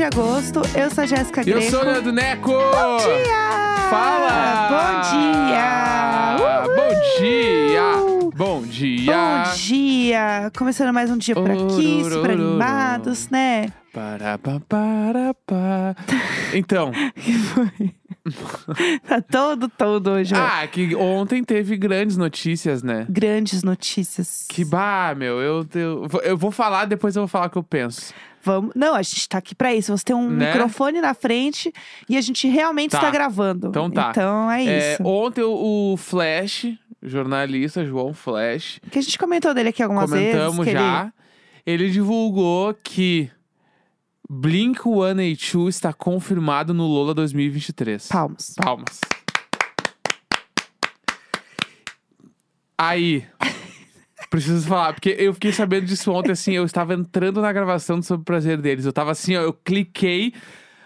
de agosto. Eu sou a Jéssica Eu Greco. sou o Leandro Neco! Bom dia! Fala! Bom dia! Bom dia! Uhul! Bom dia! Bom dia! Começando mais um dia por aqui, super animados, né? Para, pa, para, pa. Então, Que foi? tá todo, todo hoje. ah, que ontem teve grandes notícias, né? Grandes notícias. Que bah, meu, eu, eu, eu vou falar, depois eu vou falar o que eu penso. Vamos. Não, a gente tá aqui pra isso. Você tem um Né? microfone na frente e a gente realmente Tá. está gravando. Então tá. Então é É, isso. ontem o Flash, jornalista João Flash, Que a gente comentou dele aqui algumas comentamos vezes. que já. Ele... divulgou que Blink 182 está confirmado no Lola 2023. Ele... Palmas. Palmas. Aí, preciso falar, porque eu fiquei sabendo disso ontem, assim, eu estava entrando na gravação sobre o prazer deles. Eu tava assim, ó, eu cliquei.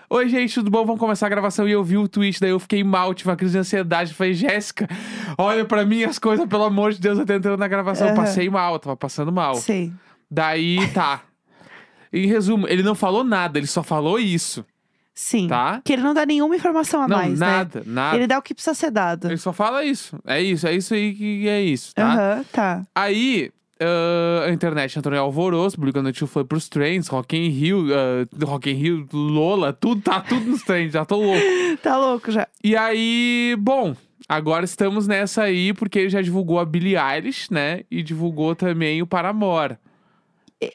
Oi, gente, tudo bom? Vamos começar a gravação. E eu vi o tweet, daí eu fiquei mal, tive uma crise de ansiedade. Falei, Jéssica, olha pra mim as coisas, pelo amor de Deus, eu tô entrando na gravação. Eu Aham. passei mal, eu tava passando mal. Sei. Daí, tá. Em resumo, ele não falou nada, ele só falou isso, Sim. tá? Que ele não dá nenhuma informação a não, mais, né? nada, nada. Ele dá o que precisa ser dado. Ele só fala isso. É isso, é isso aí que é isso, tá? Aham, tá. Aí, ah, a internet entrou em alvoroço, Blink Noite foi pros trends, Rock in Rio, ah, Rock in Rio, Lola, tudo, tá tudo nos trends, já tô louco. Tá louco já. E aí, bom, agora estamos nessa aí, porque ele já divulgou a Billie Eilish, né? E divulgou também o Paramore.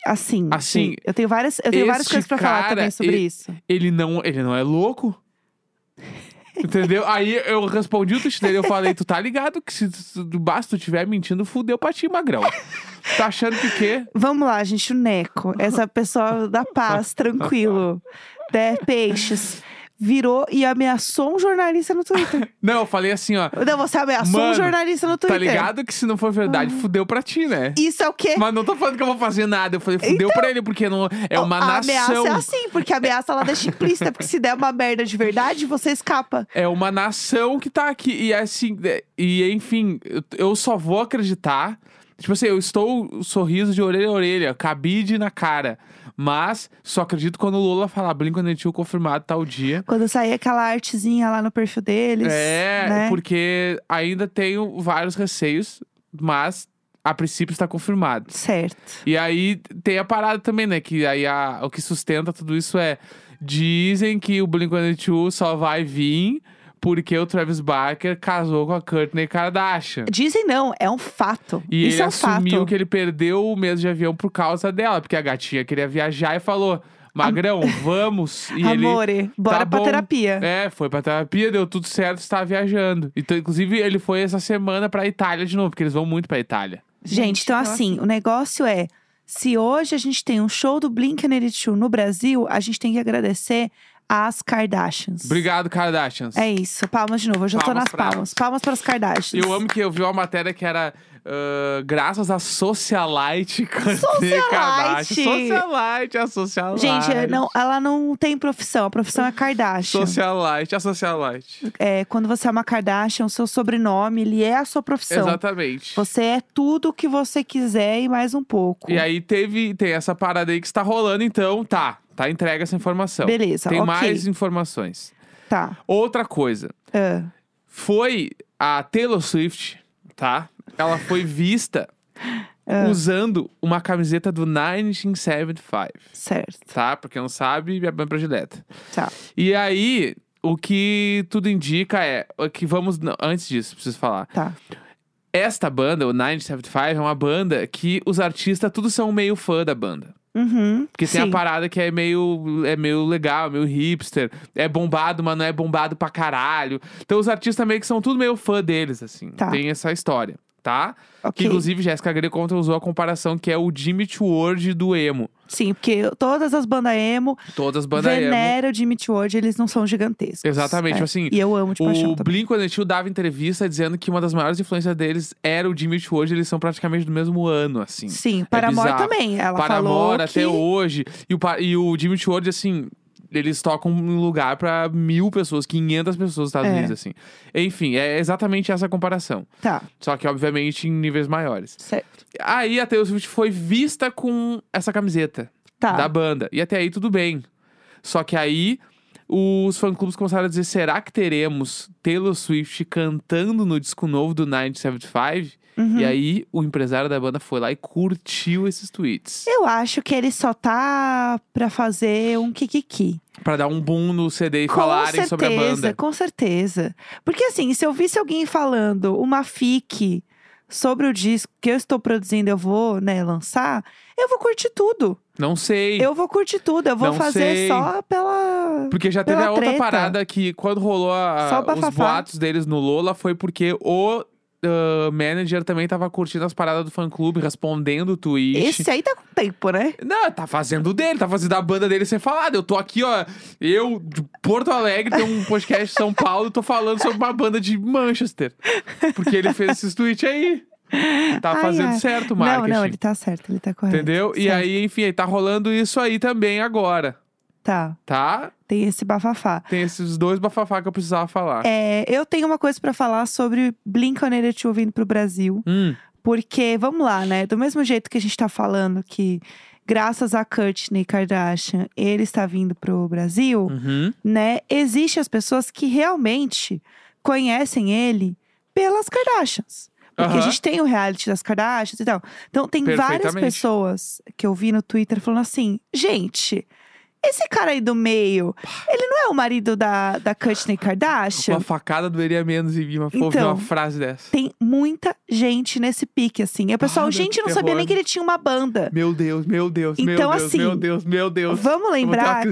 Assim. Assim, sim. Eu tenho várias, eu tenho várias coisas pra falar cara, também sobre e- isso. Ele não, ele não é louco? Entendeu? Aí eu respondi o tweet dele, eu falei, tu tá ligado que se tu, basta tu tiver mentindo, fudeu pra ti, magrão. tá achando que quê? Vamos lá, gente, o Neco, essa pessoa da paz, tranquilo, né, peixes, virou e ameaçou um jornalista no Twitter. Não, eu falei assim, ó, Não, você ameaçou um Mano, jornalista no Twitter. tá ligado que se não for verdade, fudeu pra ti, né? Isso é o quê? Mas não tô falando que eu vou fazer nada, eu falei, fudeu pra ele, porque não, é uma a ameaça nação. é assim, porque a ameaça ela deixa implícita, porque se der uma merda de verdade, você escapa. É uma nação que tá aqui. E assim, é- e enfim, eu só vou acreditar. Tipo assim, eu estou sorriso de orelha a orelha, cabide na cara. Mas só acredito quando o Lula falar Blink-182 confirmado tal dia. Quando sair aquela artezinha lá no perfil deles. é, né? porque ainda tenho vários receios, mas a princípio está confirmado. Certo. E aí tem a parada também, né? Que aí a- o que sustenta tudo isso é. Dizem que o Blink-182 só vai vir porque o Travis Barker casou com a Courtney Kardashian. Dizem não, é um fato. E Isso ele é um assumiu fato. que ele perdeu o mês de avião por causa dela, porque a gatinha queria viajar e falou: Magrão, vamos. E ele. Amore, bora "Tá pra bom." terapia. É, foi pra terapia, deu tudo certo, está viajando. Então, inclusive, ele foi essa semana pra Itália de novo, porque eles vão muito pra Itália. Gente, então assim, o negócio é, se hoje a gente tem um show do Blink-182 no Brasil, a gente tem que agradecer às Kardashians. Obrigado, Kardashians. É isso, palmas de novo. Eu já tô Palmas nas pra elas. palmas. Palmas para as Kardashians. Eu amo que eu vi uma matéria que era ah, graças a Socialite Socialite! Socialite, a Socialite. Gente, é, não, ela não tem profissão, a profissão é Kardashian. Socialite, a Socialite. É, quando você é uma Kardashian, o seu sobrenome, ele é a sua profissão. Exatamente. Você é tudo o que você quiser e mais um pouco. E aí teve, tem essa parada aí que está rolando, então tá, tá entregue essa informação. Beleza, Tem ok. mais informações. Tá. Outra coisa, Ah, foi a Taylor Swift, tá? Ela foi vista Ah. usando uma camiseta do 1975, certo. tá? Pra quem não sabe, minha banda predileta. Tá. E aí, o que tudo indica é que vamos. não, antes disso, preciso falar. Tá. Esta banda, o 975, é uma banda que os artistas todos são meio fã da banda. Uhum. Porque tem Sim. a parada que é meio, é meio legal, meio hipster. É bombado, mas não é bombado pra caralho. Então os artistas meio que são tudo meio fã deles, assim. Tá. Tem essa história, tá? Que Ok. inclusive Jéssica Greco contra usou a comparação que é o Jimmy Ward do emo. Sim, porque todas as bandas emo Todas as bandas emo. o Jimmy Eat World, eles não são gigantescos. Exatamente, É. assim, E eu amo de paixão O também. Blink-182 dava entrevista dizendo que uma das maiores influências deles era o Jimmy Ward, eles são praticamente do mesmo ano, assim. Sim, Paramore bizarro. também. Ela falou Paramore que... até hoje. E o, e o Jimmy Ward, assim, eles tocam um lugar pra mil pessoas, 500 pessoas nos Estados É. Unidos, assim. Enfim, é exatamente essa comparação. Tá, Só que, obviamente, em níveis maiores. certo. Aí a Taylor Swift foi vista com essa camiseta. Tá. da banda. E até aí tudo bem. Só que aí os fã-clubes começaram a dizer: será que teremos Taylor Swift cantando no disco novo do 975? Uhum. E aí o empresário da banda foi lá e curtiu esses tweets. Eu acho que ele só tá pra fazer um kikiki. Pra dar um boom no CD e com falarem certeza, sobre a banda. com certeza. Porque assim, se eu visse alguém falando uma fic sobre o disco que eu estou produzindo, eu vou, né, lançar, eu vou curtir tudo. Não sei. Eu vou curtir tudo, eu vou Não fazer sei. só pela. Porque já teve a outra treta. parada que quando rolou a- os boatos deles no Lola foi porque o ah, manager também tava curtindo as paradas do fã-clube, respondendo o tweet. Esse aí tá com tempo, né? Não, tá fazendo o dele, tá fazendo a banda dele ser falada. Eu tô aqui, ó. Eu, de Porto Alegre, tem um podcast de São Paulo, tô falando sobre uma banda de Manchester. Porque ele fez esses tweets aí. Tá Ai, fazendo ai. certo o Não, marketing. não, ele tá certo, ele tá correto. Entendeu? E Certo. aí, enfim, aí tá rolando isso aí também agora, Tá, tá? tem esse bafafá. Tem esses dois bafafá que eu precisava falar. É, eu tenho uma coisa pra falar sobre Blink-182 vindo pro Brasil. Hum, Porque, vamos lá, né? Do mesmo jeito que a gente tá falando que, graças a Kourtney Kardashian, ele está vindo pro Brasil, uhum. né? Existem as pessoas que realmente conhecem ele pelas Kardashians. Porque a Aham. gente tem o reality das Kardashians e tal. Então, tem várias pessoas que eu vi no Twitter falando assim: gente, esse cara aí do meio, ele não é o marido da, da Kourtney Kardashian? Uma facada doeria menos em mim, vou ouvir Então, uma frase dessa. Tem muita gente nesse pique, assim. E o pessoal, Ah, gente, não sabia terror. nem que ele tinha uma banda. Meu Deus, meu Deus, meu Então, Deus, assim, meu Deus, meu Deus. Vamos uma lembrar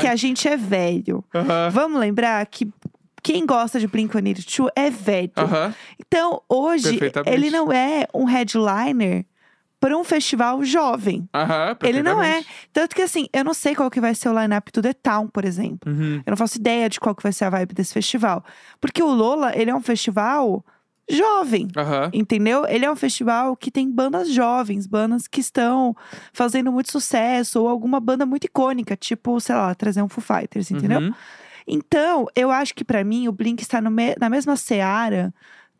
que a gente é velho. Vamos lembrar que quem gosta de Blink-182 é velho. Então, hoje, ele não é um headliner para um festival jovem. Aham, Ele não é. Tanto que, assim, eu não sei qual que vai ser o line-up do The Town, por exemplo. Uhum. Eu não faço ideia de qual que vai ser a vibe desse festival. Porque o Lola, ele é um festival jovem. Aham. Entendeu? Ele é um festival que tem bandas jovens, bandas que estão fazendo muito sucesso, ou alguma banda muito icônica, tipo, sei lá, trazer um Foo Fighters, entendeu? Uhum. Então, eu acho que pra mim o Blink está no me- na mesma seara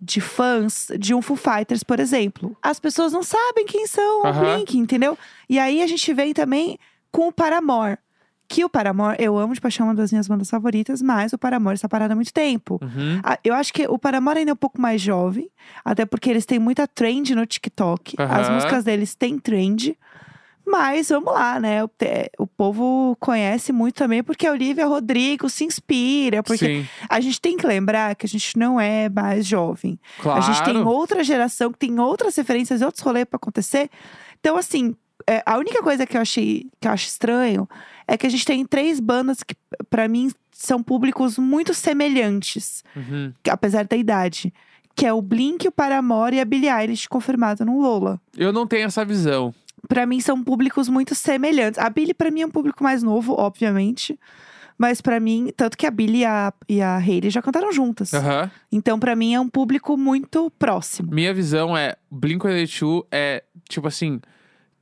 de fãs de um Foo Fighters, por exemplo. As pessoas não sabem quem são o. Blink, entendeu? E aí a gente vem também com o Paramore. Que o Paramore, eu amo de paixão, uma das minhas bandas favoritas, mas o Paramore está parado há muito tempo. Uhum. Ah, Eu acho que o Paramore ainda é um pouco mais jovem, até porque eles têm muita trend no TikTok. As Aham. músicas deles têm trend. Mas vamos lá, né? O, o povo conhece muito também porque a Olivia Rodrigo se inspira. Porque Sim, a gente tem que lembrar que a gente não é mais jovem. claro. A gente tem outra geração que tem outras referências e outros rolês pra acontecer. Então, assim, é, a única coisa que eu achei que eu acho estranho é que a gente tem três bandas que, pra mim, são públicos muito semelhantes, Uhum. apesar da idade. Que é o Blink, o Paramore e a Billie Eilish confirmado no Lola. Eu não tenho essa visão. Pra mim são públicos muito semelhantes. A Billie pra mim é um público mais novo, obviamente. Mas pra mim, tanto que a Billie e a, e a Hailey já cantaram juntas. Aham. Então pra mim é um público muito próximo. Minha visão é, Blink-182 é, tipo assim,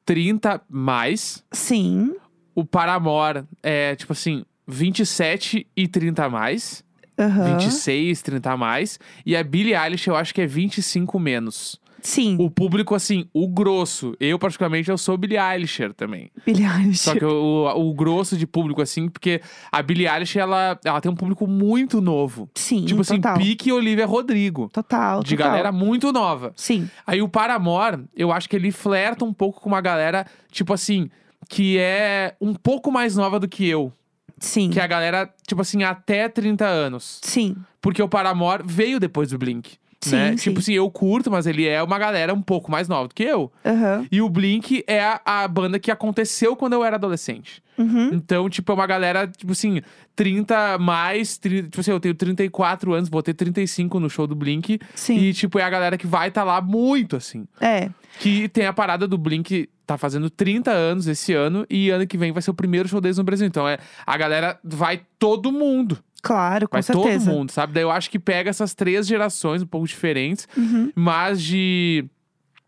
30 mais. Sim. O Paramore é, tipo assim, 27 e 30 a mais. aham. 26, 30 a mais. E a Billie Eilish eu acho que é 25 menos. Sim, O público, assim, o grosso. Eu, particularmente, eu sou Billie Eilish também. Billie Eilish. Só que o, o grosso de público, assim, porque a Billie Eilish, ela, ela tem um público muito novo. Sim, tipo assim, total. pique Olivia Rodrigo. Total, De total. galera muito nova. Sim, Aí o Paramore, eu acho que ele flerta um pouco com uma galera, tipo assim, que é um pouco mais nova do que eu. sim, Que é a galera, tipo assim, até 30 anos. sim. Porque o Paramore veio depois do Blink. Sim, né? sim. Tipo assim, eu curto, mas ele é uma galera um pouco mais nova do que eu. Aham. E o Blink é a, a banda que aconteceu quando eu era adolescente. Uhum. Então, tipo, é uma galera, tipo assim, 30 mais. 30, tipo assim, eu tenho 34 anos, vou ter 35 no show do Blink. Sim. E, tipo, é a galera que vai estar lá muito, assim. É. Que tem a parada do Blink, tá fazendo 30 anos esse ano, e ano que vem vai ser o primeiro show deles no Brasil. Então, é a galera vai todo mundo. Claro, com Vai certeza. todo mundo, sabe? Daí eu acho que pega essas três gerações um pouco diferentes, Uhum. mas de.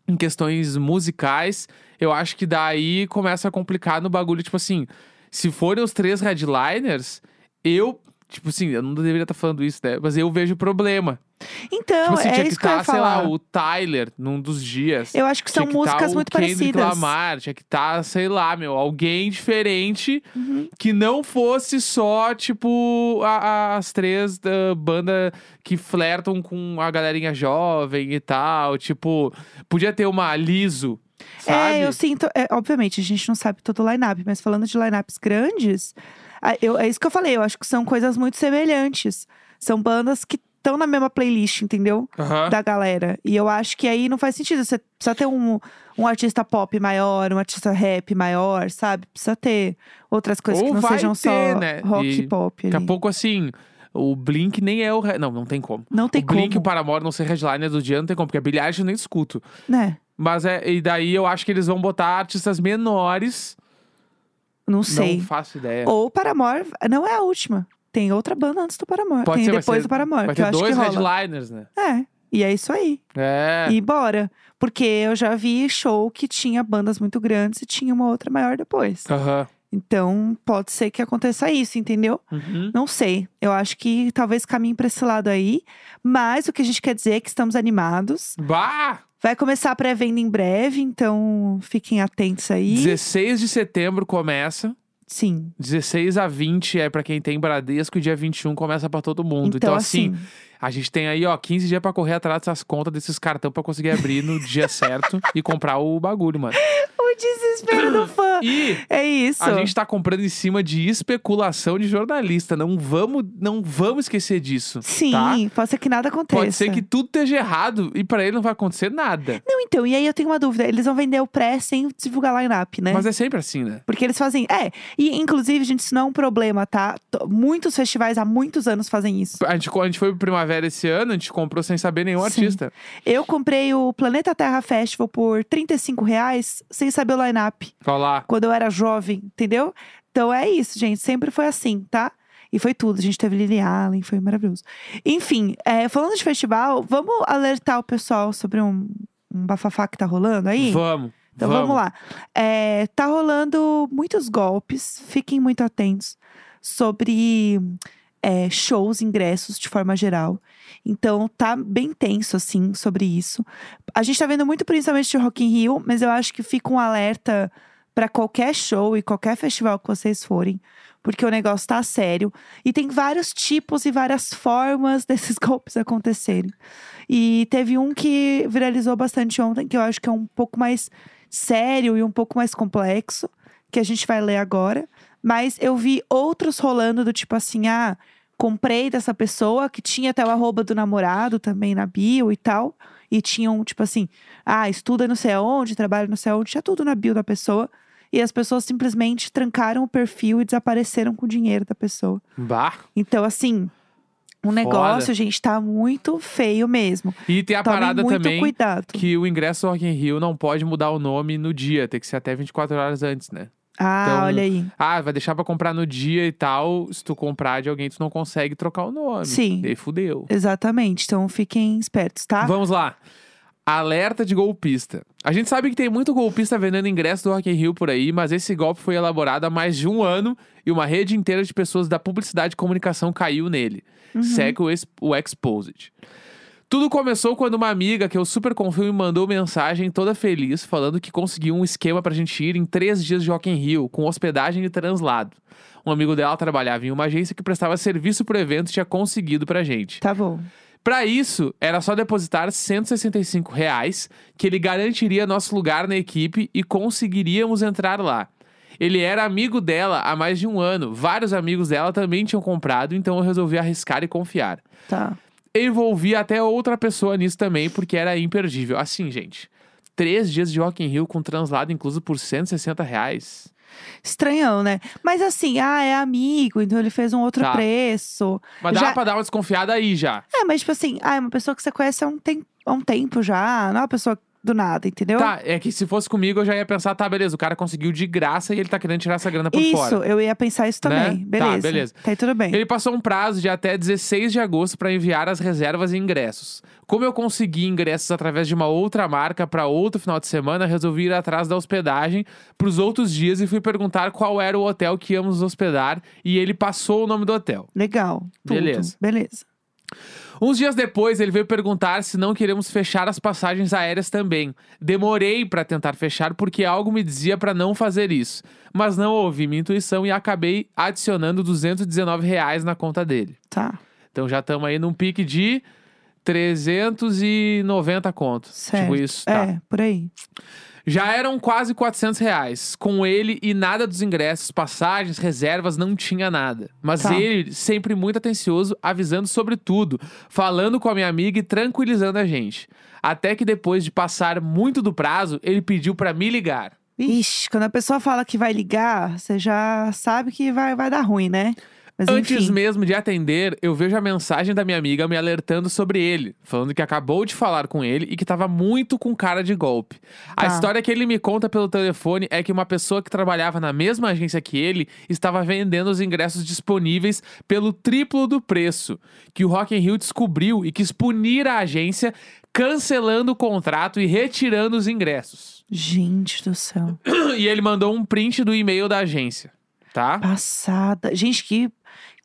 Em questões musicais, eu acho que daí começa a complicar no bagulho, tipo assim, se forem os três headliners, eu, tipo assim, eu não deveria estar falando isso, né? Mas eu vejo problema. Então, tipo assim, é tinha isso que que eu tá, ia sei falar. lá, o Tyler num dos dias. Eu acho que são tinha que tá músicas o muito Kendrick parecidas. Lamar, tinha que tá, sei lá, meu, alguém diferente Uhum. que não fosse só, tipo, a- a- as três da banda que flertam com a galerinha jovem e tal. Tipo, podia ter uma Liso, sabe? É, eu sinto. é, obviamente, a gente não sabe todo o line-up, mas falando de line-ups grandes, eu- é isso que eu falei. Eu acho que são coisas muito semelhantes. São bandas que estão na mesma playlist, entendeu? Aham. Da galera. E eu acho que aí não faz sentido. Você precisa ter um, um artista pop maior, um artista rap maior, sabe? Precisa ter outras coisas Ou que não sejam ter, só né? rock E pop. Daqui a ali. pouco, assim, o Blink nem é o. re- Não, não tem como. Não tem o Blink e como. o Paramore não ser headliner do dia, não tem como, porque a Billie Eilish eu nem escuto. Né? Mas é. E daí eu acho que eles vão botar artistas menores. Não sei. Não faço ideia. Ou Paramore não é a última. Tem outra banda antes do Paramore. Pode Tem ser, vai depois ser- do Paramore, Vai que eu ter acho dois que rola. headliners, né? É. E é isso aí. É. E bora. Porque eu já vi show que tinha bandas muito grandes e tinha uma outra maior depois. Aham. Então, pode ser que aconteça isso, entendeu? Uhum. Não sei. Eu acho que talvez caminhe pra esse lado aí. Mas o que a gente quer dizer é que estamos animados. Bah! Vai começar a pré-venda em breve, então fiquem atentos aí. 16 de setembro começa. Sim. 16 a 20 é pra quem tem Bradesco e dia 21 começa pra todo mundo. Então, Então, assim, assim, a gente tem aí, ó, 15 dias pra correr atrás dessas contas, desses cartão pra conseguir abrir no dia certo e comprar o bagulho, mano. o desespero do fã. E É isso. a gente tá comprando em cima de especulação de jornalista. Não vamos, não vamos esquecer disso. Sim, Tá? pode ser que nada aconteça. Pode ser que tudo esteja errado e pra ele não vai acontecer nada. Não, então, e aí eu tenho uma dúvida. Eles vão vender o pré sem divulgar line-up, né? Mas é sempre assim, né? Porque eles fazem. É, e inclusive, gente, isso não é um problema, tá? Muitos festivais há muitos anos fazem isso. A gente, a gente foi pro Primavera esse ano, a gente comprou sem saber nenhum Sim. artista. Eu comprei o Planeta Terra Festival por 35 reais, sem saber o line-up, Olha lá. quando eu era jovem, entendeu? Então é isso, gente. Sempre foi assim, tá? E foi tudo. A gente teve Lily Allen, foi maravilhoso. Enfim, é, falando de festival, vamos alertar o pessoal sobre um, um bafafá que tá rolando aí? Vamos. Então vamos, lá. É, tá rolando muitos golpes, fiquem muito atentos sobre é, shows, ingressos de forma geral. Então tá bem tenso, assim, sobre isso. A gente tá vendo muito principalmente de Rock in Rio, mas eu acho que fica um alerta para qualquer show e qualquer festival que vocês forem. Porque o negócio tá sério. E tem vários tipos e várias formas desses golpes acontecerem. E teve um que viralizou bastante ontem, que eu acho que é um pouco mais sério e um pouco mais complexo, que a gente vai ler agora. Mas eu vi outros rolando do tipo assim, ah, comprei dessa pessoa que tinha até o arroba do namorado também na bio e tal. E tinham, tipo assim, ah, estuda não sei aonde, trabalha não sei aonde, tinha tudo na bio da pessoa. E as pessoas simplesmente trancaram o perfil e desapareceram com o dinheiro da pessoa. Bah. Então, assim, o negócio, gente, tá muito feio mesmo. E tem a Tomem parada muito também cuidado. que o ingresso do Rock in Rio não pode mudar o nome no dia, tem que ser até 24 horas antes, né? Ah, Então, olha aí. Ah, vai deixar pra comprar no dia e tal. Se tu comprar de alguém, tu não consegue trocar o nome. Sim. E fudeu. Exatamente. Então fiquem espertos, tá? Vamos lá. Alerta de golpista. A gente sabe que tem muito golpista vendendo ingresso do Rock in Rio por aí, mas esse golpe foi elaborado há mais de um ano e uma rede inteira de pessoas da publicidade e comunicação caiu nele. Uhum. Segue o, o Exposed. Tudo começou quando uma amiga que eu super confio me mandou mensagem toda feliz falando que conseguiu um esquema pra gente ir em três dias de Rock in Rio, com hospedagem e translado. Um amigo dela trabalhava em uma agência que prestava serviço pro evento e tinha conseguido pra gente. Tá bom. Pra isso, era só depositar 165 reais, que ele garantiria nosso lugar na equipe e conseguiríamos entrar lá. Ele era amigo dela há mais de um ano. Vários amigos dela também tinham comprado, então eu resolvi arriscar e confiar. Tá. Envolvi até outra pessoa nisso também, porque era imperdível. Assim, gente, três dias de Rock in Rio com translado incluso por 160 reais. Estranhão, né? Mas assim, ah, é amigo, então ele fez um outro Tá. preço. Mas dá Já- pra dar uma desconfiada aí já. É, mas tipo assim, ah, é uma pessoa que você conhece há um, tem- há um tempo já, não é uma pessoa do nada, entendeu? Tá, é que se fosse comigo eu já ia pensar, tá, beleza, o cara conseguiu de graça e ele tá querendo tirar essa grana por isso, fora. eu ia pensar isso Né? também. Tá, Beleza. beleza. Tá aí tudo bem. Ele passou um prazo de até 16 de agosto para enviar as reservas e ingressos. Como eu consegui ingressos através de uma outra marca para outro final de semana, resolvi ir atrás da hospedagem para os outros dias e fui perguntar qual era o hotel que íamos hospedar e ele passou o nome do hotel. Legal. Tudo. Beleza. Beleza. Uns dias depois, ele veio perguntar se não queremos fechar as passagens aéreas também. Demorei pra tentar fechar porque algo me dizia pra não fazer isso. Mas não ouvi minha intuição e acabei adicionando 219 reais na conta dele. Tá. Então já estamos aí num pique de 390 contos. Certo. Tipo isso, tá? É, por aí. Já eram quase 400 reais. Com ele e nada dos ingressos, passagens, reservas, não tinha nada. Mas Tá. ele, sempre muito atencioso, avisando sobre tudo, falando com a minha amiga e tranquilizando a gente. Até que depois de passar muito do prazo, ele pediu pra me ligar. Ixi, quando a pessoa fala que vai ligar, você já sabe que vai, vai dar ruim, né? Mas Antes mesmo de atender, eu vejo a mensagem da minha amiga me alertando sobre ele, falando que acabou de falar com ele e que tava muito com cara de golpe. A Tá. história que ele me conta pelo telefone é que uma pessoa que trabalhava na mesma agência que ele estava vendendo os ingressos disponíveis pelo triplo do preço, que o Rock in Rio descobriu e quis punir a agência, cancelando o contrato e retirando os ingressos. Gente do céu. E ele mandou um print do e-mail da agência, tá? Passada. Gente, que,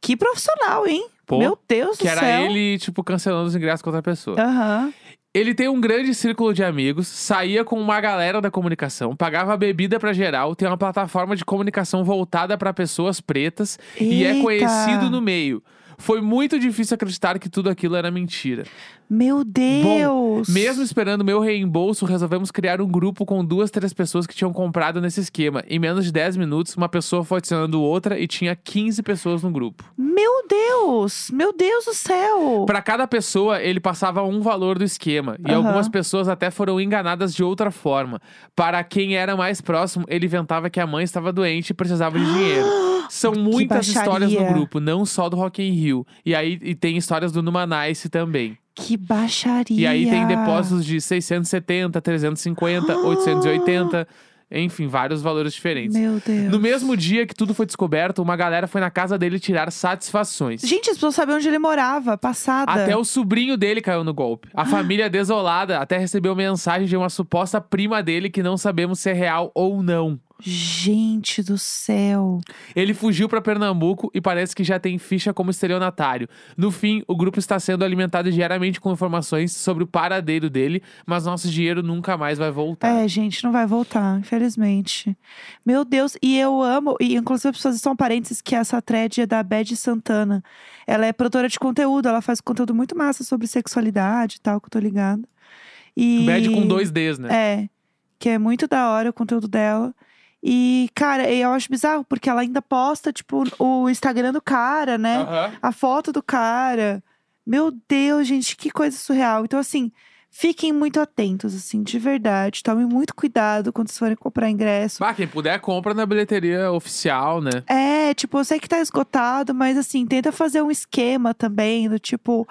que profissional, hein? Pô, Meu Deus Que do era céu. ele, tipo, cancelando os ingressos com outra pessoa. Aham. Ele tem um grande círculo de amigos, saía com uma galera da comunicação, pagava bebida pra geral, tem uma plataforma de comunicação voltada pra pessoas pretas e é Eita. conhecido no meio. Foi muito difícil acreditar que tudo aquilo era mentira. Meu Deus. Mesmo esperando meu reembolso, resolvemos criar um grupo com duas, três pessoas que tinham comprado nesse esquema. Em menos de 10 minutos, uma pessoa foi adicionando outra e tinha 15 pessoas no grupo. Meu Deus. Meu Deus do céu. Pra cada pessoa, ele passava um valor do esquema. E Aham. algumas pessoas até foram enganadas de outra forma. Para quem era mais próximo, ele inventava que a mãe estava doente e precisava de dinheiro. São muitas histórias no grupo, não só do Rock in Rio. E aí e tem histórias do Numanice também. Que baixaria. E aí tem depósitos de 670, 350, 880. Enfim, vários valores diferentes. Meu Deus. No mesmo dia que tudo foi descoberto, uma galera foi na casa dele tirar satisfações. Gente, as pessoas sabiam onde ele morava. Passada. Até o sobrinho dele caiu no golpe. A família desolada até recebeu mensagem de uma suposta prima dele que não sabemos se é real ou não. Gente do céu. Ele fugiu pra Pernambuco e parece que já tem ficha como estelionatário. No fim, o grupo está sendo alimentado diariamente com informações sobre o paradeiro dele, mas nosso dinheiro nunca mais vai voltar. É, gente, não vai voltar, infelizmente. Meu Deus, e eu amo, e inclusive as pessoas são parênteses que essa thread é da Bad Santana. Ela é produtora de conteúdo, ela faz conteúdo muito massa sobre sexualidade e tal, que eu tô ligada. E... Bad com dois Ds, né? É, que é muito da hora o conteúdo dela. E, cara, eu acho bizarro, porque ela ainda posta, tipo, o Instagram do cara, né? Aham. a foto do cara. Meu Deus, gente, que coisa surreal. Então, assim, fiquem muito atentos, assim, de verdade. Tomem muito cuidado quando vocês forem comprar ingresso. Bah, quem puder, compra na bilheteria oficial, né? É, tipo, eu sei que tá esgotado, mas assim, tenta fazer um esquema também, do tipo,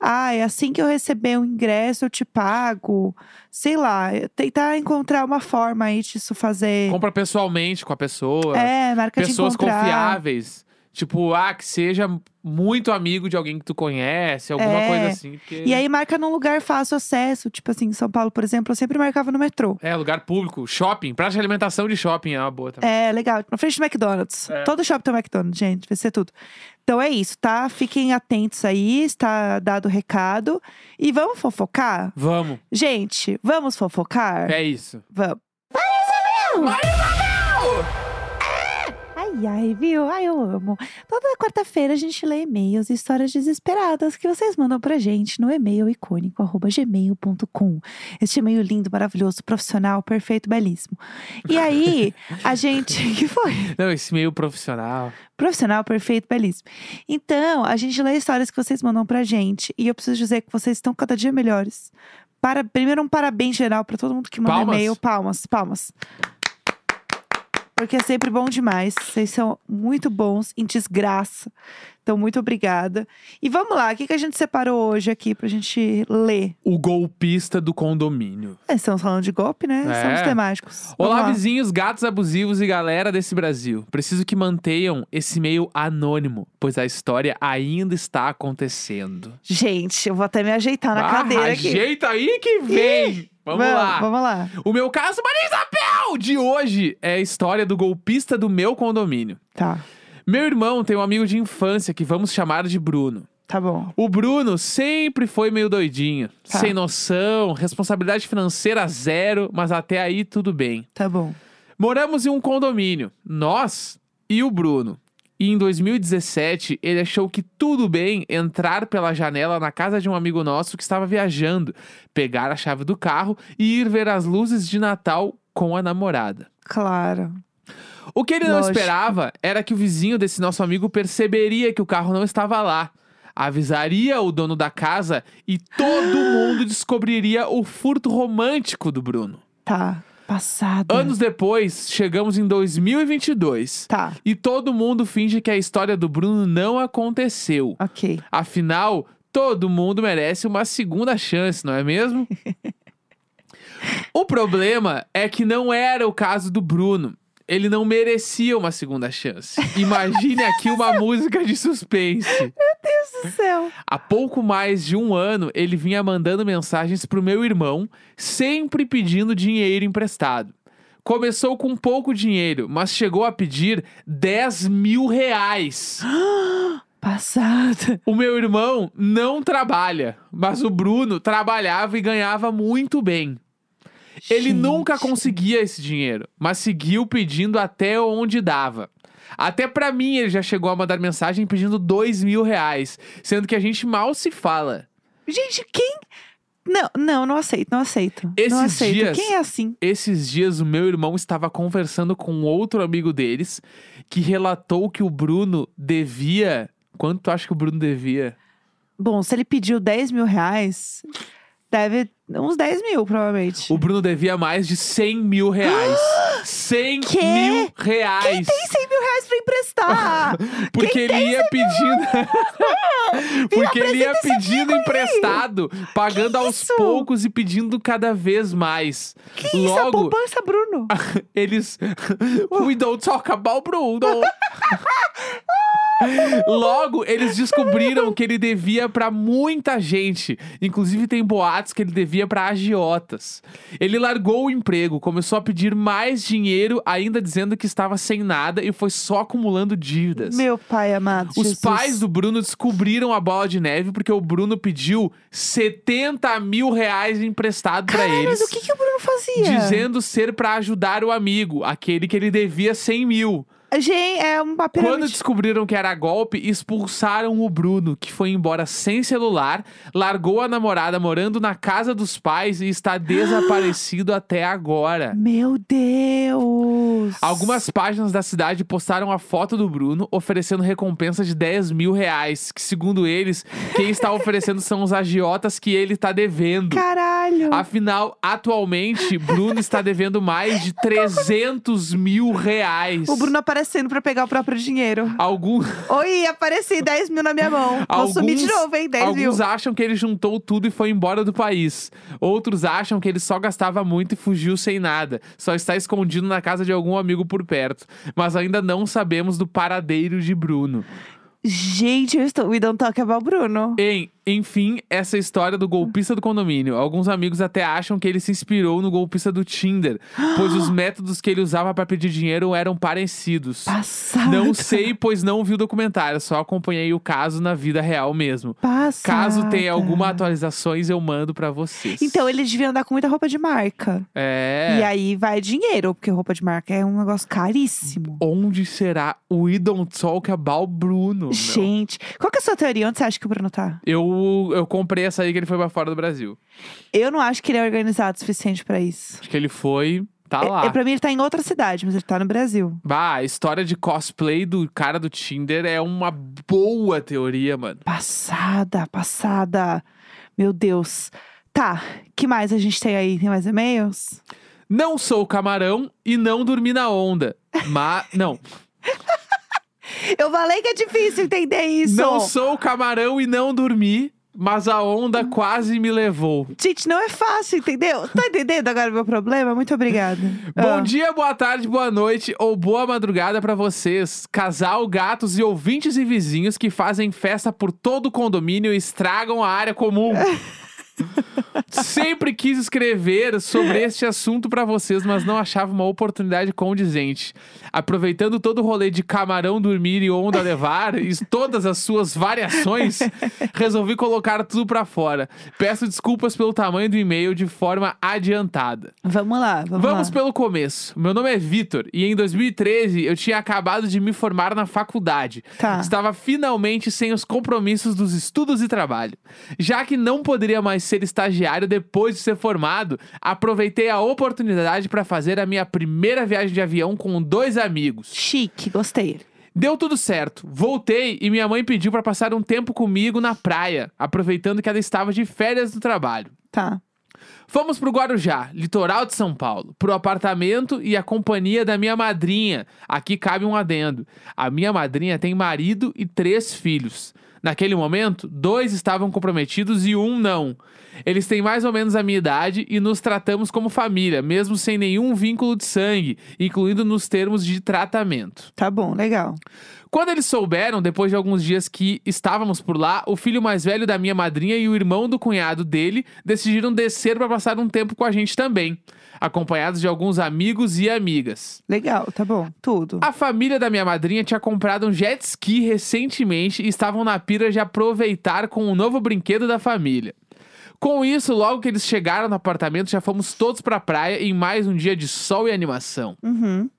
ah, assim que eu receber o ingresso, eu te pago. Sei lá, tentar encontrar uma forma aí disso fazer. Compra pessoalmente com a pessoa. É, marca Pessoas de encontrar. confiáveis. Tipo, ah, que seja muito amigo de alguém que tu conhece, alguma É. coisa assim. Porque... E aí marca num lugar fácil acesso. Tipo assim, em São Paulo, por exemplo, eu sempre marcava no metrô. É, lugar público, shopping, praça de alimentação de shopping é uma boa também. É, legal. Na frente do McDonald's. É. Todo shopping tem um McDonald's, gente. Vai ser tudo. Então é isso, tá? Fiquem atentos aí, está dado o recado. E vamos fofocar? Vamos, Gente, vamos fofocar? é isso. Vamos. Ai, ai, viu? Ai, eu amo. Toda quarta-feira a gente lê e-mails e histórias desesperadas que vocês mandam pra gente no e-mail icônico arroba gmail.com. Este e-mail lindo, maravilhoso, profissional, perfeito, belíssimo. E aí, a gente. que foi? Não, esse meio profissional. Profissional, perfeito, belíssimo. Então, a gente lê histórias que vocês mandam pra gente. E eu preciso dizer que vocês estão cada dia melhores. Para, primeiro, um parabéns geral pra todo mundo que manda Palmas? e-mail. Palmas, palmas. Porque é sempre bom demais. Vocês são muito bons em desgraça. Então, muito obrigada. E vamos lá, o que, que a gente separou hoje aqui pra gente ler? O golpista do condomínio. É, estamos falando de golpe, né? É. Somos temáticos. Olá, Vamos lá. vizinhos, gatos abusivos e galera desse Brasil. Preciso que mantenham esse e-mail anônimo, pois a história ainda está acontecendo. Gente, eu vou até me ajeitar na ah, cadeira aqui. ajeita aí que vem! Vamos, lá. Vamos lá. O meu caso, Maria Isabel, de hoje é a história do golpista do meu condomínio. Tá. Meu irmão tem um amigo de infância que vamos chamar de Bruno. Tá bom. O Bruno sempre foi meio doidinho, Tá. sem noção, responsabilidade financeira zero, mas até aí tudo bem. Tá bom. Moramos em um condomínio, nós e o Bruno. E em 2017, ele achou que tudo bem entrar pela janela na casa de um amigo nosso que estava viajando, pegar a chave do carro e ir ver as luzes de Natal com a namorada. Claro. O que ele não Lógico. esperava era que o vizinho desse nosso amigo perceberia que o carro não estava lá. Avisaria o dono da casa e todo mundo descobriria o furto romântico do Bruno. Tá. Passada. Anos depois, chegamos em 2022. Tá. E todo mundo finge que a história do Bruno não aconteceu. Ok. Afinal, todo mundo merece uma segunda chance, não é mesmo? o problema é que não era o caso do Bruno. Ele não merecia uma segunda chance. Imagine aqui uma música de suspense. Deus do céu. Há pouco mais de um ano, ele vinha mandando mensagens pro meu irmão, sempre pedindo dinheiro emprestado. Começou com pouco dinheiro, mas chegou a pedir 10 mil reais. Passada. O meu irmão não trabalha, mas o Bruno trabalhava e ganhava muito bem. Ele Gente. nunca conseguia esse dinheiro, mas seguiu pedindo até onde dava. Até pra mim ele já chegou a mandar mensagem pedindo dois mil reais, sendo que a gente mal se fala. Gente, quem. Não, não, não aceito, não aceito. Esses não aceito. dias- Quem é assim? Esses dias o meu irmão estava conversando com outro amigo deles que relatou que o Bruno devia. Quanto tu acha que o Bruno devia? Bom, se ele pediu 10 mil reais, deve. Uns 10 mil, provavelmente. O Bruno devia mais de 100 mil reais. 100 Quê? mil reais. Quem tem 100 mil reais pra emprestar? Porque Quem ele ia pedindo. Porque ele ia pedindo emprestado, pagando aos poucos e pedindo cada vez mais. Que isso? A Logo, poupança, Bruno. eles. We don't talk about Bruno. Logo, eles descobriram que ele devia pra muita gente. Inclusive, tem boatos que ele devia pra agiotas. Ele largou o emprego, começou a pedir mais dinheiro, ainda dizendo que estava sem nada e foi só acumulando dívidas. Meu pai amado. Os Jesus. pais do Bruno descobriram a bola de neve porque o Bruno pediu 70 mil reais emprestado pra Caralho, eles. mas o que, que o Bruno fazia? Dizendo ser pra ajudar o amigo, aquele que ele devia 100 mil. Gente, é uma Quando pirâmide. descobriram que era golpe, expulsaram o Bruno, que foi embora sem celular, largou a namorada morando na casa dos pais e está desaparecido até agora. Meu Deus. Algumas páginas da cidade postaram a foto do Bruno oferecendo recompensa de 10 mil reais, que segundo eles, quem está oferecendo são os agiotas que ele está devendo. Caralho. Afinal, atualmente, Bruno está devendo mais de 300 mil reais. O Bruno aparecendo pra pegar o próprio dinheiro. Algum... Oi, apareci 10 mil na minha mão. Vou sumir de novo, hein? 10 mil. alguns acham que ele juntou tudo e foi embora do país. Outros acham que ele só gastava muito e fugiu sem nada. Só está escondido na casa de algum amigo por perto. Mas ainda não sabemos do paradeiro de Bruno. Gente, eu estou. We don't talk about Bruno. Em, enfim, essa história do golpista do condomínio. Alguns amigos até acham que ele se inspirou no golpista do Tinder, pois os métodos que ele usava para pedir dinheiro eram parecidos. Passada. Não sei, pois não vi o documentário, só acompanhei o caso na vida real mesmo. Passada. Caso tenha alguma atualizações, eu mando pra vocês. Então, eles deviam andar com muita roupa de marca. É. E aí vai dinheiro, porque roupa de marca é um negócio caríssimo. Onde será o We Don't Talk About Bruno? meu? Gente, qual que é a sua teoria? Onde você acha que o Bruno tá? Eu, eu comprei essa aí que ele foi pra fora do Brasil. Eu não acho que ele é organizado o suficiente pra isso. Acho que ele foi. Tá lá. É, é, pra mim, ele tá em outra cidade, mas ele tá no Brasil. Bah, a história de cosplay do cara do Tinder é uma boa teoria, mano. Passada, passada. Meu Deus. Tá, que mais a gente tem aí? Tem mais e-mails? Não sou camarão e não dormi na onda. Mas. Não. Eu falei que é difícil entender isso. Não sou camarão e não dormi, mas a onda quase me levou. Gente, não é fácil, entendeu? Tá entendendo agora o meu problema? Muito obrigada. Bom Ah. dia, boa tarde, boa noite ou boa madrugada pra vocês, casal, gatos e ouvintes e vizinhos que fazem festa por todo o condomínio e estragam a área comum. Sempre quis escrever sobre este assunto pra vocês, mas não achava uma oportunidade condizente. Aproveitando todo o rolê de camarão dormir e onda levar e todas as suas variações, resolvi colocar tudo pra fora. Peço desculpas pelo tamanho do e-mail de forma adiantada. Vamos lá, vamos, Vamos lá. pelo começo. Meu nome é Vitor e em 2013 eu tinha acabado de me formar na faculdade. Tá. Estava finalmente sem os compromissos dos estudos e trabalho. Já que não poderia mais ser estagiário depois de ser formado, aproveitei a oportunidade para fazer a minha primeira viagem de avião com dois amigos. Chique, gostei. Deu tudo certo. Voltei e minha mãe pediu para passar um tempo comigo na praia, aproveitando que ela estava de férias do trabalho. Tá. Fomos pro Guarujá, litoral de São Paulo, pro apartamento e a companhia da minha madrinha. Aqui cabe um adendo. A minha madrinha tem marido e três filhos. Naquele momento, dois estavam comprometidos e um não. Eles têm mais ou menos a minha idade e nos tratamos como família, mesmo sem nenhum vínculo de sangue, incluindo nos termos de tratamento. Tá bom, legal. Quando eles souberam, depois de alguns dias que estávamos por lá, o filho mais velho da minha madrinha e o irmão do cunhado dele decidiram descer para passar um tempo com a gente também, acompanhados de alguns amigos e amigas. Legal, tá bom. Tudo. A família da minha madrinha tinha comprado um jet ski recentemente e estavam na pira de aproveitar com o novo brinquedo da família. Com isso, logo que eles chegaram no apartamento, já fomos todos pra praia em mais um dia de sol e animação. Uhum.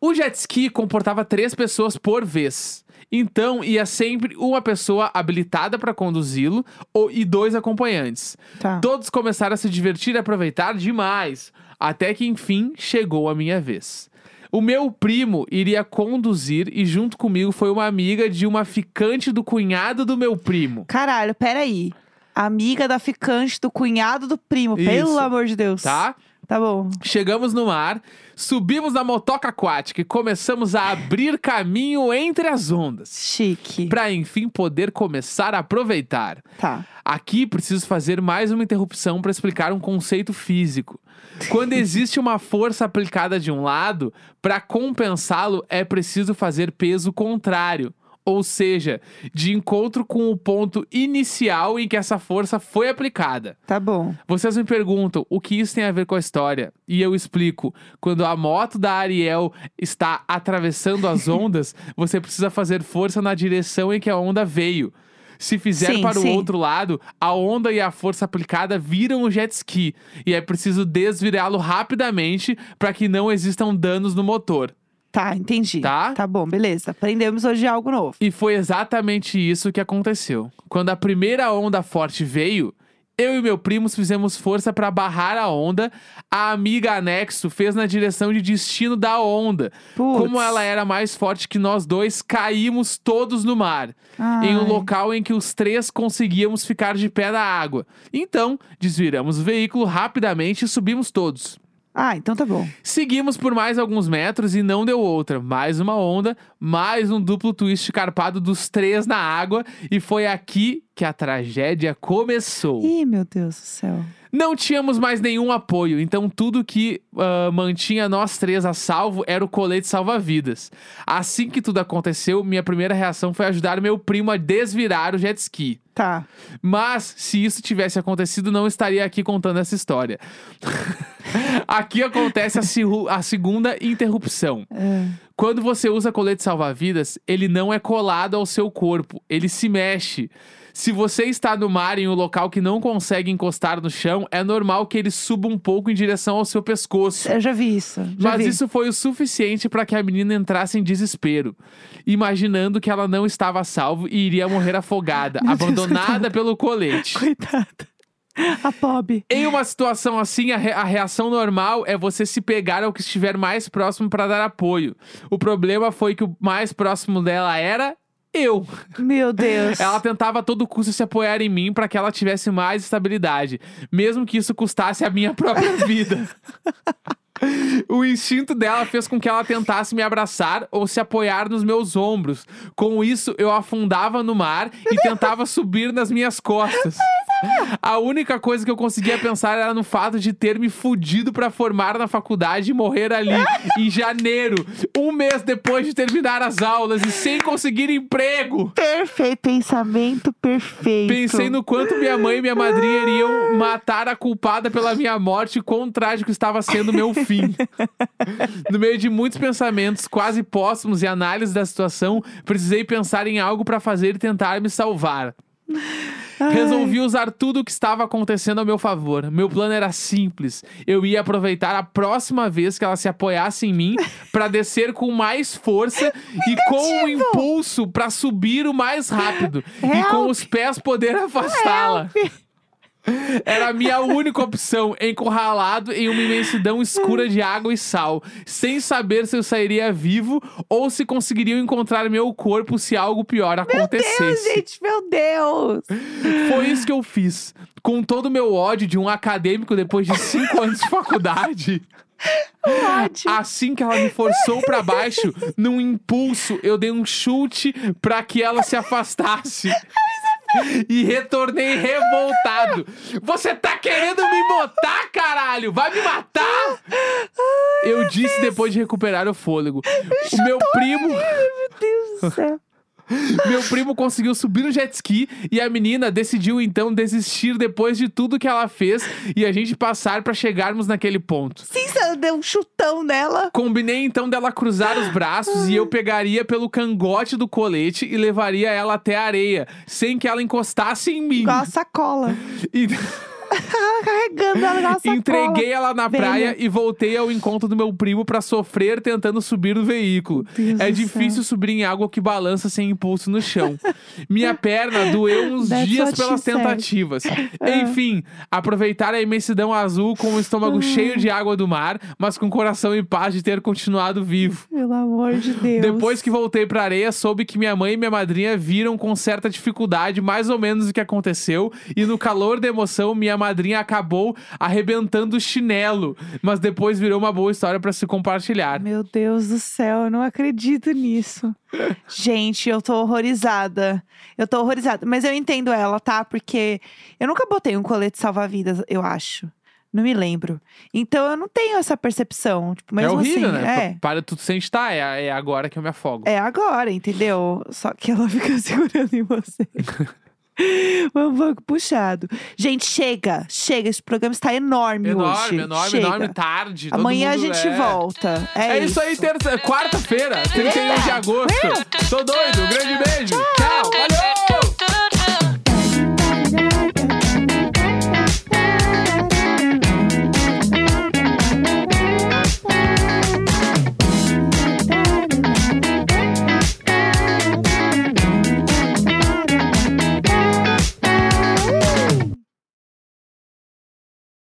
O jet ski comportava três pessoas por vez. Então ia sempre uma pessoa habilitada para conduzi-lo ou- e dois acompanhantes. Tá. Todos começaram a se divertir e aproveitar demais, até que enfim chegou a minha vez. O meu primo iria conduzir e junto comigo foi uma amiga de uma ficante do cunhado do meu primo. Caralho, peraí. Amiga da ficante do cunhado do primo. Isso. Pelo amor de Deus. Tá? Tá bom. Chegamos no mar, subimos na motoca aquática e começamos a abrir caminho entre as ondas. Chique. Pra enfim poder começar a aproveitar. Tá. Aqui preciso fazer mais uma interrupção para explicar um conceito físico. Quando existe uma força aplicada de um lado, para compensá-lo é preciso fazer peso contrário. Ou seja, de encontro com o ponto inicial em que essa força foi aplicada. Tá bom. Vocês me perguntam o que isso tem a ver com a história. E eu explico. Quando a moto da Ariel está atravessando as ondas, você precisa fazer força na direção em que a onda veio. Se fizer Sim, para o sim. outro lado, a onda e a força aplicada viram o jet ski. E é preciso desvirá-lo rapidamente para que não existam danos no motor. Tá, entendi. Tá? Tá bom, beleza. Aprendemos hoje algo novo. E foi exatamente isso que aconteceu. Quando a primeira onda forte veio, eu e meu primo fizemos força para barrar a onda. A amiga anexo fez na direção de destino da onda. Putz. Como ela era mais forte que nós dois, caímos todos no mar, em um Ai. local em que os três conseguíamos ficar de pé na água. Então, desviramos o veículo rapidamente e subimos todos. Ah, então tá bom. Seguimos por mais alguns metros e não deu outra. Mais uma onda, mais um duplo twist carpado dos três na água. E foi aqui que a tragédia começou. Ih, meu Deus do céu. Não tínhamos mais nenhum apoio, então tudo que ah, mantinha nós três a salvo era o colete salva-vidas. Assim que tudo aconteceu, minha primeira reação foi ajudar meu primo a desvirar o jet ski. Tá. Mas, se isso tivesse acontecido, não estaria aqui contando essa história. aqui acontece a, a segunda interrupção. É. Quando você usa colete salva-vidas, ele não é colado ao seu corpo, ele se mexe. Se você está no mar em um local que não consegue encostar no chão, é normal que ele suba um pouco em direção ao seu pescoço. Eu já vi isso. Já Mas vi. isso foi o suficiente para que a menina entrasse em desespero, imaginando que ela não estava a salvo e iria morrer afogada, Meu Deus, abandonada pelo colete. Coitada. A Bob. Em uma situação assim, a, re- a reação normal é você se pegar ao que estiver mais próximo para dar apoio. O problema foi que o mais próximo dela era eu. Meu Deus. Ela tentava a todo custo se apoiar em mim para que ela tivesse mais estabilidade, mesmo que isso custasse a minha própria vida. O instinto dela fez com que ela tentasse me abraçar ou se apoiar nos meus ombros. Com isso, eu afundava no mar e tentava subir nas minhas costas. A única coisa que eu conseguia pensar era no fato de ter me fudido pra formar na faculdade e morrer ali, em janeiro, um mês depois de terminar as aulas e sem conseguir emprego. Perfeito, pensamento perfeito. Pensei no quanto minha mãe e minha madrinha iriam matar a culpada pela minha morte e quão trágico estava sendo o meu fim. No meio de muitos pensamentos quase póstumos e análise da situação, precisei pensar em algo pra fazer e tentar me salvar. Ai. Resolvi usar tudo o que estava acontecendo ao meu favor. Meu plano era simples. Eu ia aproveitar a próxima vez que ela se apoiasse em mim pra descer com mais força e com o impulso pra subir o mais rápido e Help. com os pés poder afastá-la. Era a minha única opção, encurralado em uma imensidão escura de água e sal, sem saber se eu sairia vivo ou se conseguiriam encontrar meu corpo se algo pior acontecesse. Deus, gente, meu Deus. Foi isso que eu fiz. Com todo o meu ódio de um acadêmico depois de cinco anos de faculdade. Ótimo. Assim que ela me forçou pra baixo, num impulso, eu dei um chute pra que ela se afastasse. E retornei revoltado. Você tá querendo me botar, caralho? Vai me matar? Eu disse depois de recuperar o fôlego. O meu primo. Meu Deus do céu. Meu primo conseguiu subir no jet ski e a menina decidiu então desistir depois de tudo que ela fez e a gente passar pra chegarmos naquele ponto. Sim, você deu um chutão nela. Combinei então dela cruzar os braços e eu pegaria pelo cangote do colete e levaria ela até a areia, sem que ela encostasse em mim. Igual a sacola. E carregando ela igual a sacola. entreguei ela na velha. praia e voltei ao encontro do meu primo pra sofrer tentando subir no veículo. Deus É difícil subir em água que balança sem impulso no chão. Minha perna doeu uns That's dias pelas tentativas. Ah. Enfim, aproveitar a imensidão azul com o estômago cheio de água do mar, mas com o coração em paz de ter continuado vivo. Pelo amor de Deus. Depois que voltei pra areia, soube que minha mãe e minha madrinha viram com certa dificuldade mais ou menos o que aconteceu, e no calor da emoção, minha madrinha acabou arrebentando o chinelo, mas depois virou uma boa história pra se compartilhar. Meu Deus do céu, eu não acredito nisso. Gente, eu tô horrorizada. Eu tô horrorizada. Mas eu entendo ela, tá? Porque eu nunca botei um colete salva-vidas, eu acho. Não me lembro. Então eu não tenho essa percepção. Tipo, é mesmo horrível, assim, né? É. Pa- Para tu sente, tá, é, é agora que eu me afogo. É agora, entendeu? Só que ela fica segurando em você. Foi um pouco puxado. Gente, chega, chega. Esse programa está enorme, enorme, hoje. enorme, chega. enorme, tarde. Amanhã a gente é... volta. É, É isso aí, terça, quarta-feira, 31 de agosto. Tô doido, um grande beijo. Tchau, valeu.